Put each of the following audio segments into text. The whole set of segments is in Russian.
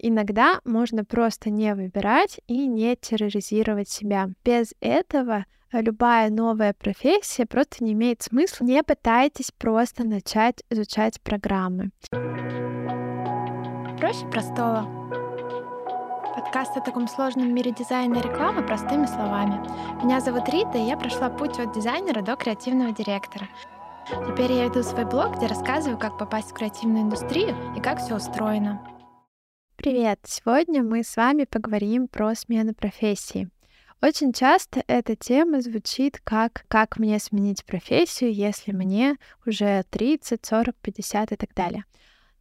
Иногда можно просто не выбирать и не терроризировать себя. Без этого любая новая профессия просто не имеет смысла. Не пытайтесь просто начать изучать программы. Проще простого. Подкаст о таком сложном мире дизайна и рекламы простыми словами. Меня зовут Рита, и я прошла путь от дизайнера до креативного директора. Теперь я веду свой блог, где рассказываю, как попасть в креативную индустрию и как все устроено. Привет! Сегодня мы с вами поговорим про смену профессии. Очень часто эта тема звучит как «как мне сменить профессию, если мне уже 30, 40, 50 и так далее».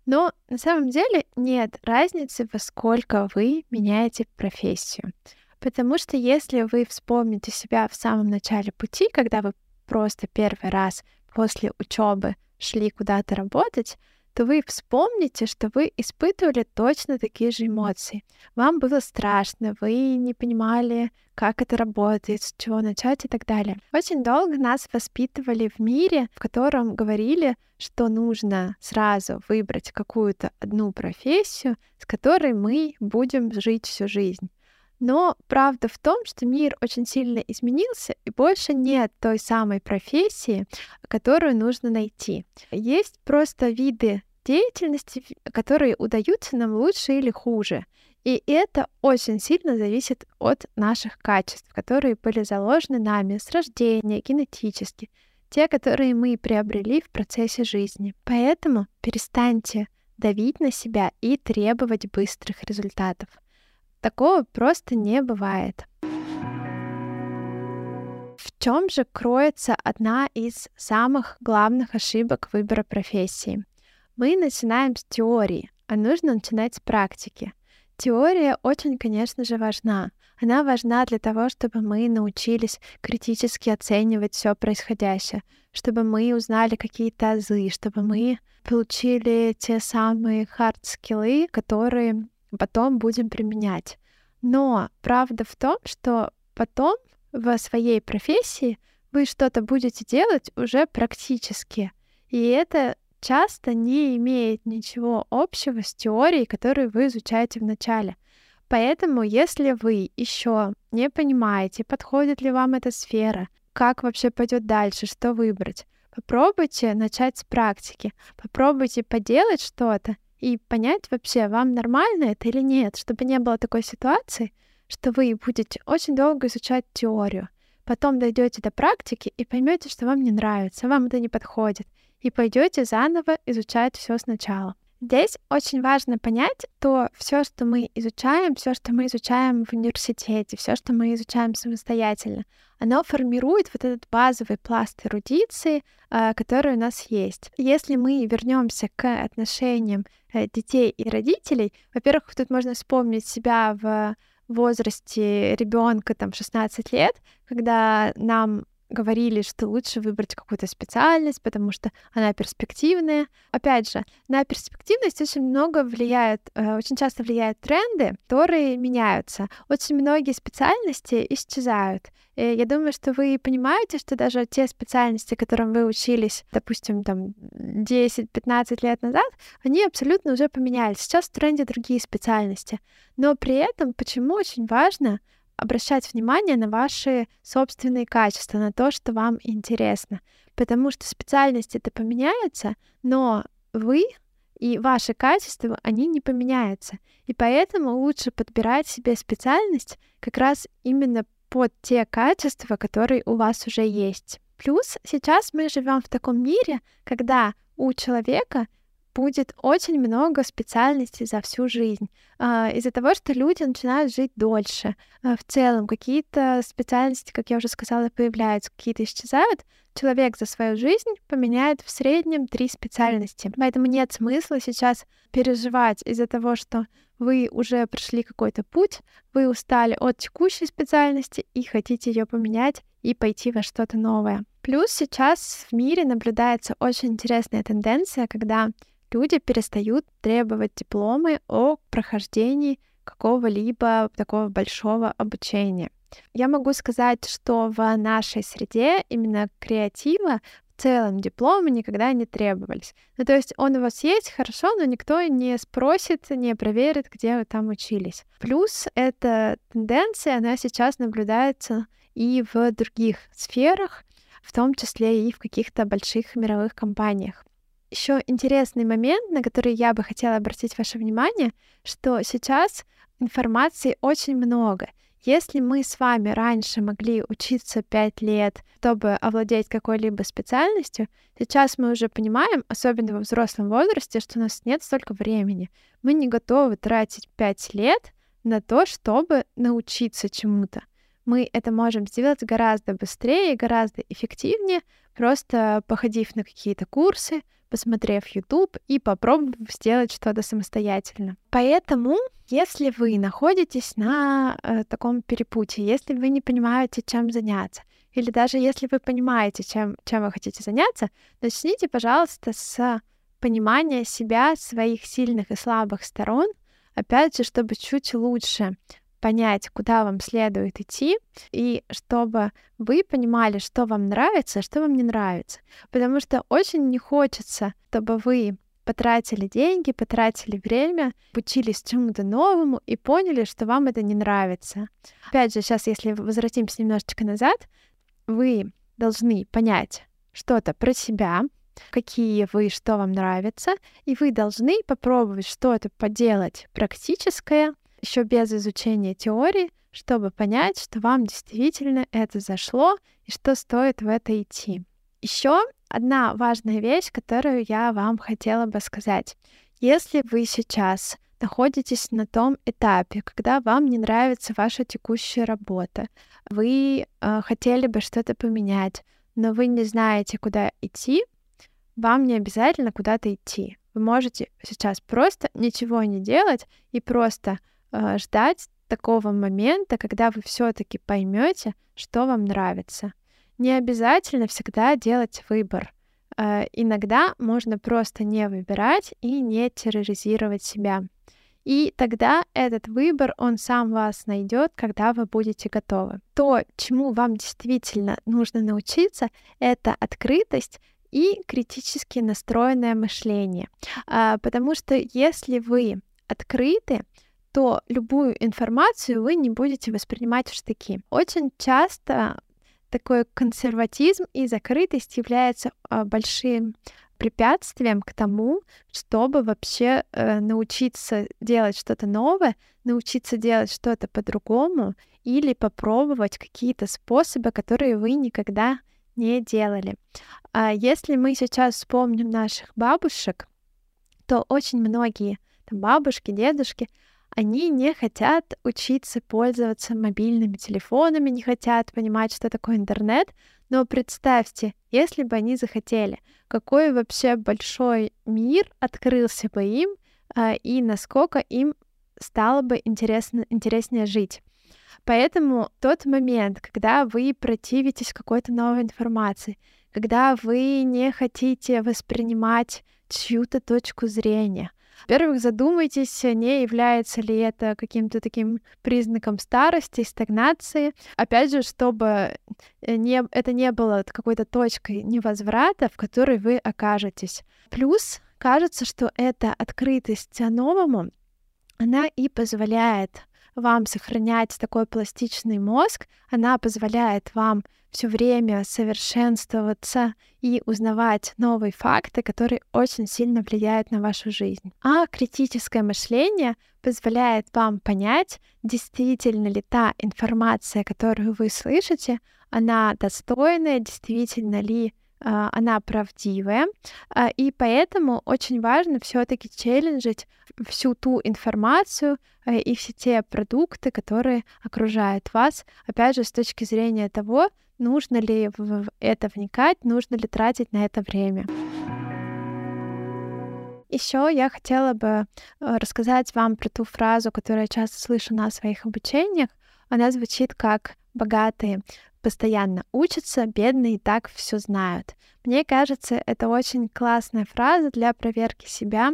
Но на самом деле нет разницы, во сколько вы меняете профессию. Потому что если вы вспомните себя в самом начале пути, когда вы просто первый раз после учебы шли куда-то работать, то вы вспомните, что вы испытывали точно такие же эмоции. Вам было страшно, вы не понимали, как это работает, с чего начать и так далее. Очень долго нас воспитывали в мире, в котором говорили, что нужно сразу выбрать какую-то одну профессию, с которой мы будем жить всю жизнь. Но правда в том, что мир очень сильно изменился, и больше нет той самой профессии, которую нужно найти. Есть просто виды деятельности, которые удаются нам лучше или хуже. И это очень сильно зависит от наших качеств, которые были заложены нами с рождения, генетически, те, которые мы приобрели в процессе жизни. Поэтому перестаньте давить на себя и требовать быстрых результатов. Такого просто не бывает. В чем же кроется одна из самых главных ошибок выбора профессии? Мы начинаем с теории, а нужно начинать с практики. Теория очень, конечно же, важна. Она важна для того, чтобы мы научились критически оценивать все происходящее, чтобы мы узнали какие-то азы, чтобы мы получили те самые хард-скиллы, которые потом будем применять. Но правда в том, что потом в своей профессии вы что-то будете делать уже практически. И это часто не имеет ничего общего с теорией, которую вы изучаете в начале. Поэтому, если вы еще не понимаете, подходит ли вам эта сфера, как вообще пойдет дальше, что выбрать, попробуйте начать с практики, попробуйте поделать что-то и понять вообще, вам нормально это или нет, чтобы не было такой ситуации, что вы будете очень долго изучать теорию, потом дойдете до практики и поймете, что вам не нравится, вам это не подходит, и пойдете заново изучать все сначала. Здесь очень важно понять, то все, что мы изучаем, все, что мы изучаем в университете, все, что мы изучаем самостоятельно, оно формирует вот этот базовый пласт эрудиции, а, который у нас есть. Если мы вернемся к отношениям э, детей и родителей, во-первых, тут можно вспомнить себя в возрасте ребенка там 16 лет, когда нам говорили, что лучше выбрать какую-то специальность, потому что она перспективная. Опять же, на перспективность очень много влияет, э, очень часто влияют тренды, которые меняются. Очень многие специальности исчезают. И я думаю, что вы понимаете, что даже те специальности, которым вы учились, допустим, там 10-15 лет назад, они абсолютно уже поменялись. Сейчас в тренде другие специальности. Но при этом почему очень важно обращать внимание на ваши собственные качества, на то, что вам интересно. Потому что специальности это поменяются, но вы и ваши качества, они не поменяются. И поэтому лучше подбирать себе специальность как раз именно под те качества, которые у вас уже есть. Плюс сейчас мы живем в таком мире, когда у человека будет очень много специальностей за всю жизнь. А, из-за того, что люди начинают жить дольше. А, в целом, какие-то специальности, как я уже сказала, появляются, какие-то исчезают. Человек за свою жизнь поменяет в среднем три специальности. Поэтому нет смысла сейчас переживать из-за того, что вы уже прошли какой-то путь, вы устали от текущей специальности и хотите ее поменять и пойти во что-то новое. Плюс сейчас в мире наблюдается очень интересная тенденция, когда люди перестают требовать дипломы о прохождении какого-либо такого большого обучения. Я могу сказать, что в нашей среде именно креатива в целом дипломы никогда не требовались. Ну, то есть он у вас есть, хорошо, но никто не спросит, не проверит, где вы там учились. Плюс эта тенденция, она сейчас наблюдается и в других сферах, в том числе и в каких-то больших мировых компаниях. Еще интересный момент, на который я бы хотела обратить ваше внимание, что сейчас информации очень много. Если мы с вами раньше могли учиться 5 лет, чтобы овладеть какой-либо специальностью, сейчас мы уже понимаем, особенно во взрослом возрасте, что у нас нет столько времени. Мы не готовы тратить 5 лет на то, чтобы научиться чему-то. Мы это можем сделать гораздо быстрее и гораздо эффективнее, просто походив на какие-то курсы, посмотрев YouTube и попробовав сделать что-то самостоятельно. Поэтому, если вы находитесь на э, таком перепутье, если вы не понимаете, чем заняться, или даже если вы понимаете, чем, чем вы хотите заняться, начните, пожалуйста, с понимания себя, своих сильных и слабых сторон, опять же, чтобы чуть лучше понять, куда вам следует идти, и чтобы вы понимали, что вам нравится, а что вам не нравится. Потому что очень не хочется, чтобы вы потратили деньги, потратили время, учились чему-то новому и поняли, что вам это не нравится. Опять же, сейчас, если возвратимся немножечко назад, вы должны понять что-то про себя, какие вы, что вам нравится, и вы должны попробовать что-то поделать практическое, еще без изучения теории, чтобы понять, что вам действительно это зашло и что стоит в это идти. Еще одна важная вещь, которую я вам хотела бы сказать. Если вы сейчас находитесь на том этапе, когда вам не нравится ваша текущая работа, вы э, хотели бы что-то поменять, но вы не знаете, куда идти, вам не обязательно куда-то идти. Вы можете сейчас просто ничего не делать и просто ждать такого момента, когда вы все-таки поймете, что вам нравится. Не обязательно всегда делать выбор. Э, иногда можно просто не выбирать и не терроризировать себя. И тогда этот выбор, он сам вас найдет, когда вы будете готовы. То, чему вам действительно нужно научиться, это открытость и критически настроенное мышление. А, потому что если вы открыты, то любую информацию вы не будете воспринимать в штыки. Очень часто такой консерватизм и закрытость является а, большим препятствием к тому, чтобы вообще э, научиться делать что-то новое, научиться делать что-то по-другому или попробовать какие-то способы, которые вы никогда не делали. А если мы сейчас вспомним наших бабушек, то очень многие там, бабушки, дедушки, они не хотят учиться пользоваться мобильными телефонами, не хотят понимать, что такое интернет. Но представьте, если бы они захотели, какой вообще большой мир открылся бы им, а, и насколько им стало бы интересно, интереснее жить. Поэтому тот момент, когда вы противитесь какой-то новой информации, когда вы не хотите воспринимать чью-то точку зрения, во-первых, задумайтесь, не является ли это каким-то таким признаком старости, стагнации. Опять же, чтобы э, не, это не было какой-то точкой невозврата, в которой вы окажетесь. Плюс кажется, что эта открытость новому, она и позволяет вам сохранять такой пластичный мозг, она позволяет вам все время совершенствоваться и узнавать новые факты, которые очень сильно влияют на вашу жизнь. А критическое мышление позволяет вам понять, действительно ли та информация, которую вы слышите, она достойная, действительно ли она правдивая, а, и поэтому очень важно все-таки челленджить всю ту информацию э, и все те продукты, которые окружают вас, опять же, с точки зрения того, нужно ли в это вникать, нужно ли тратить на это время. Еще я хотела бы э, рассказать вам про ту фразу, которую я часто слышу на своих обучениях. Она звучит как «богатые постоянно учатся, бедные и так все знают». Мне кажется, это очень классная фраза для проверки себя,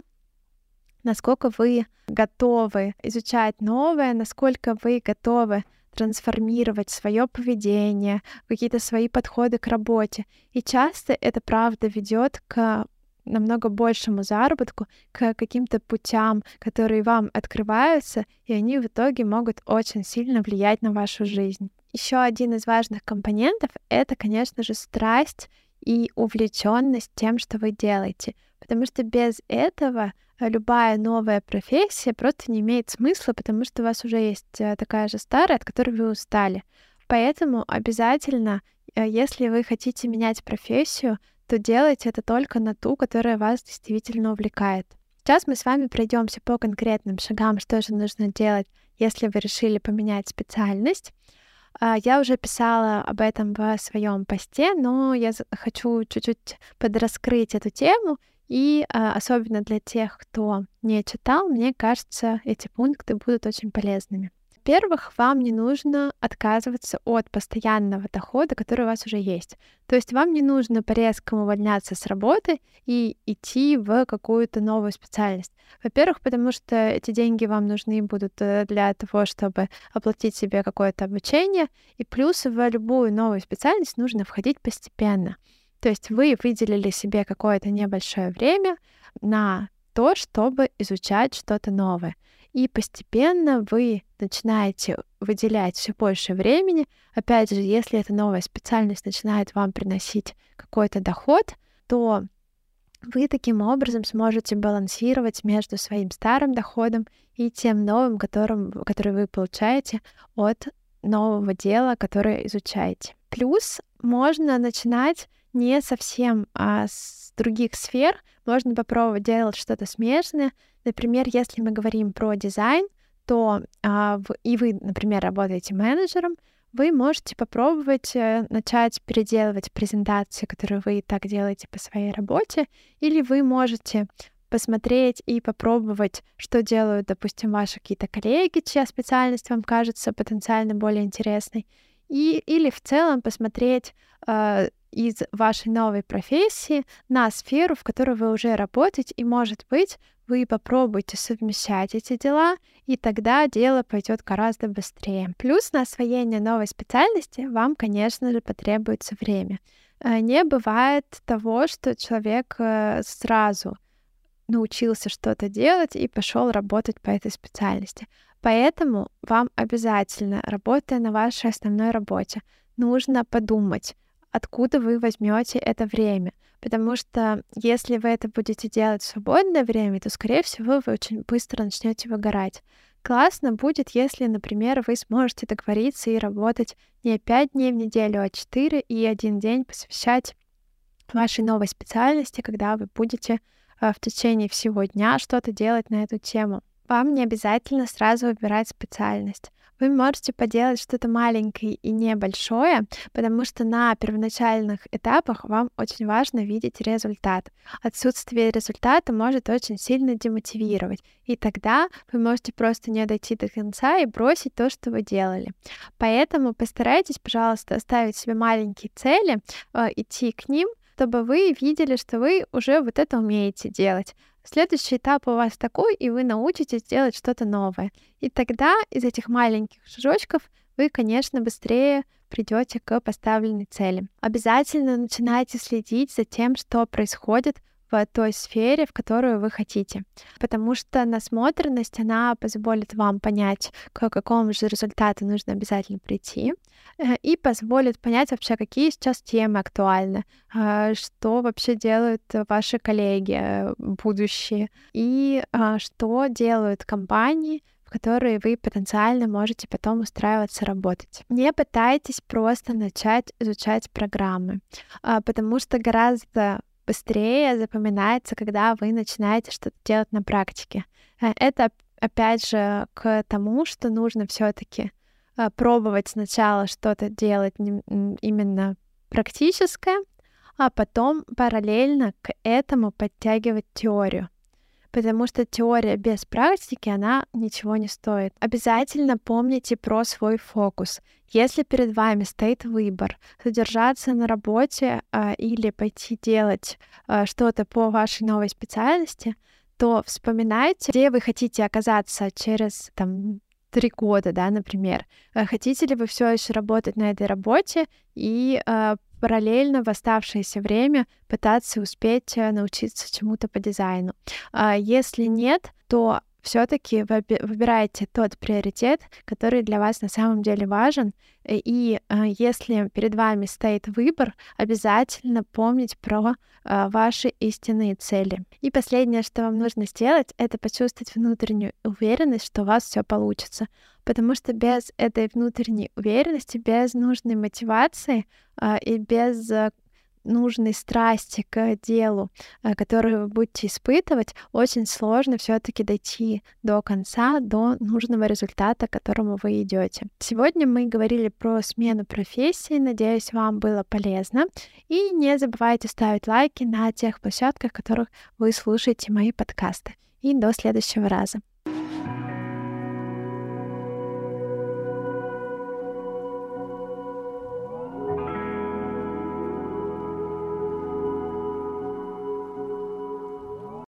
насколько вы готовы изучать новое, насколько вы готовы трансформировать свое поведение, какие-то свои подходы к работе. И часто это правда ведет к намного большему заработку, к каким-то путям, которые вам открываются, и они в итоге могут очень сильно влиять на вашу жизнь. Еще один из важных компонентов — это, конечно же, страсть и увлеченность тем, что вы делаете. Потому что без этого любая новая профессия просто не имеет смысла, потому что у вас уже есть э, такая же старая, от которой вы устали. Поэтому обязательно, э, если вы хотите менять профессию, то делайте это только на ту, которая вас действительно увлекает. Сейчас мы с вами пройдемся по конкретным шагам, что же нужно делать, если вы решили поменять специальность. А, я уже писала об этом в своем посте, но я хочу чуть-чуть подраскрыть эту тему, и а, особенно для тех, кто не читал, мне кажется, эти пункты будут очень полезными. Во-первых, вам не нужно отказываться от постоянного дохода, который у вас уже есть. То есть вам не нужно по-резкому увольняться с работы и идти в какую-то новую специальность. Во-первых, потому что эти деньги вам нужны будут э, для того, чтобы оплатить себе какое-то обучение, и плюс в любую новую специальность нужно входить постепенно. То есть вы выделили себе какое-то небольшое время на то, чтобы изучать что-то новое и постепенно вы начинаете выделять все больше времени. Опять же, если эта новая специальность начинает вам приносить какой-то доход, то вы таким образом сможете балансировать между своим старым доходом и тем новым, которым, который вы получаете от нового дела, которое изучаете. Плюс можно начинать не совсем а с других сфер, можно попробовать делать что-то смежное, Например, если мы говорим про дизайн, то а, в, и вы, например, работаете менеджером, вы можете попробовать э, начать переделывать презентации, которые вы так делаете по своей работе, или вы можете посмотреть и попробовать, что делают, допустим, ваши какие-то коллеги, чья специальность вам кажется потенциально более интересной, и, или в целом посмотреть э, из вашей новой профессии на сферу, в которой вы уже работаете, и, может быть, вы попробуйте совмещать эти дела, и тогда дело пойдет гораздо быстрее. Плюс на освоение новой специальности вам, конечно же, потребуется время. Э, не бывает того, что человек э, сразу научился что-то делать и пошел работать по этой специальности. Поэтому вам обязательно, работая на вашей основной работе, нужно подумать, откуда вы возьмете это время. Потому что если вы это будете делать в свободное время, то, скорее всего, вы очень быстро начнете выгорать. Классно будет, если, например, вы сможете договориться и работать не 5 дней в неделю, а 4 и один день посвящать вашей новой специальности, когда вы будете э, в течение всего дня что-то делать на эту тему. Вам не обязательно сразу выбирать специальность вы можете поделать что-то маленькое и небольшое, потому что на первоначальных этапах вам очень важно видеть результат. Отсутствие результата может очень сильно демотивировать, и тогда вы можете просто не дойти до конца и бросить то, что вы делали. Поэтому постарайтесь, пожалуйста, ставить себе маленькие цели, э, идти к ним, чтобы вы видели, что вы уже вот это умеете делать. Следующий этап у вас такой, и вы научитесь делать что-то новое. И тогда из этих маленьких шажочков вы, конечно, быстрее придете к поставленной цели. Обязательно начинайте следить за тем, что происходит в той сфере, в которую вы хотите. Потому что насмотренность, она позволит вам понять, к какому же результату нужно обязательно прийти, э, и позволит понять вообще, какие сейчас темы актуальны, э, что вообще делают ваши коллеги э, будущие, и что делают компании, в которые вы потенциально можете потом устраиваться работать. Не пытайтесь просто начать изучать программы, потому что гораздо быстрее запоминается, когда вы начинаете что-то делать на практике. Э, это опять же к тому, что нужно все-таки э, пробовать сначала что-то делать именно практическое, а потом параллельно к этому подтягивать теорию потому что теория без практики, она ничего не стоит. Обязательно помните про свой фокус. Если перед вами стоит выбор задержаться на работе а, или пойти делать а, что-то по вашей новой специальности, то вспоминайте, где вы хотите оказаться через там, три года, да, например. Э, хотите ли вы все еще работать на этой работе и э, параллельно в оставшееся время пытаться успеть э, научиться чему-то по дизайну. А если нет, то все-таки выбирайте тот приоритет, который для вас на самом деле важен. Э, и э, если перед вами стоит выбор, обязательно помнить про э, ваши истинные цели. И последнее, что вам нужно сделать, это почувствовать внутреннюю уверенность, что у вас все получится. Потому что без этой внутренней уверенности, без нужной мотивации и без нужной страсти к делу, э, которую вы будете испытывать, очень сложно все-таки дойти до конца, до нужного результата, к которому вы идете. Сегодня мы говорили про смену профессии. Надеюсь, вам было полезно. И не забывайте ставить лайки на тех площадках, в которых вы слушаете мои подкасты. И до следующего раза.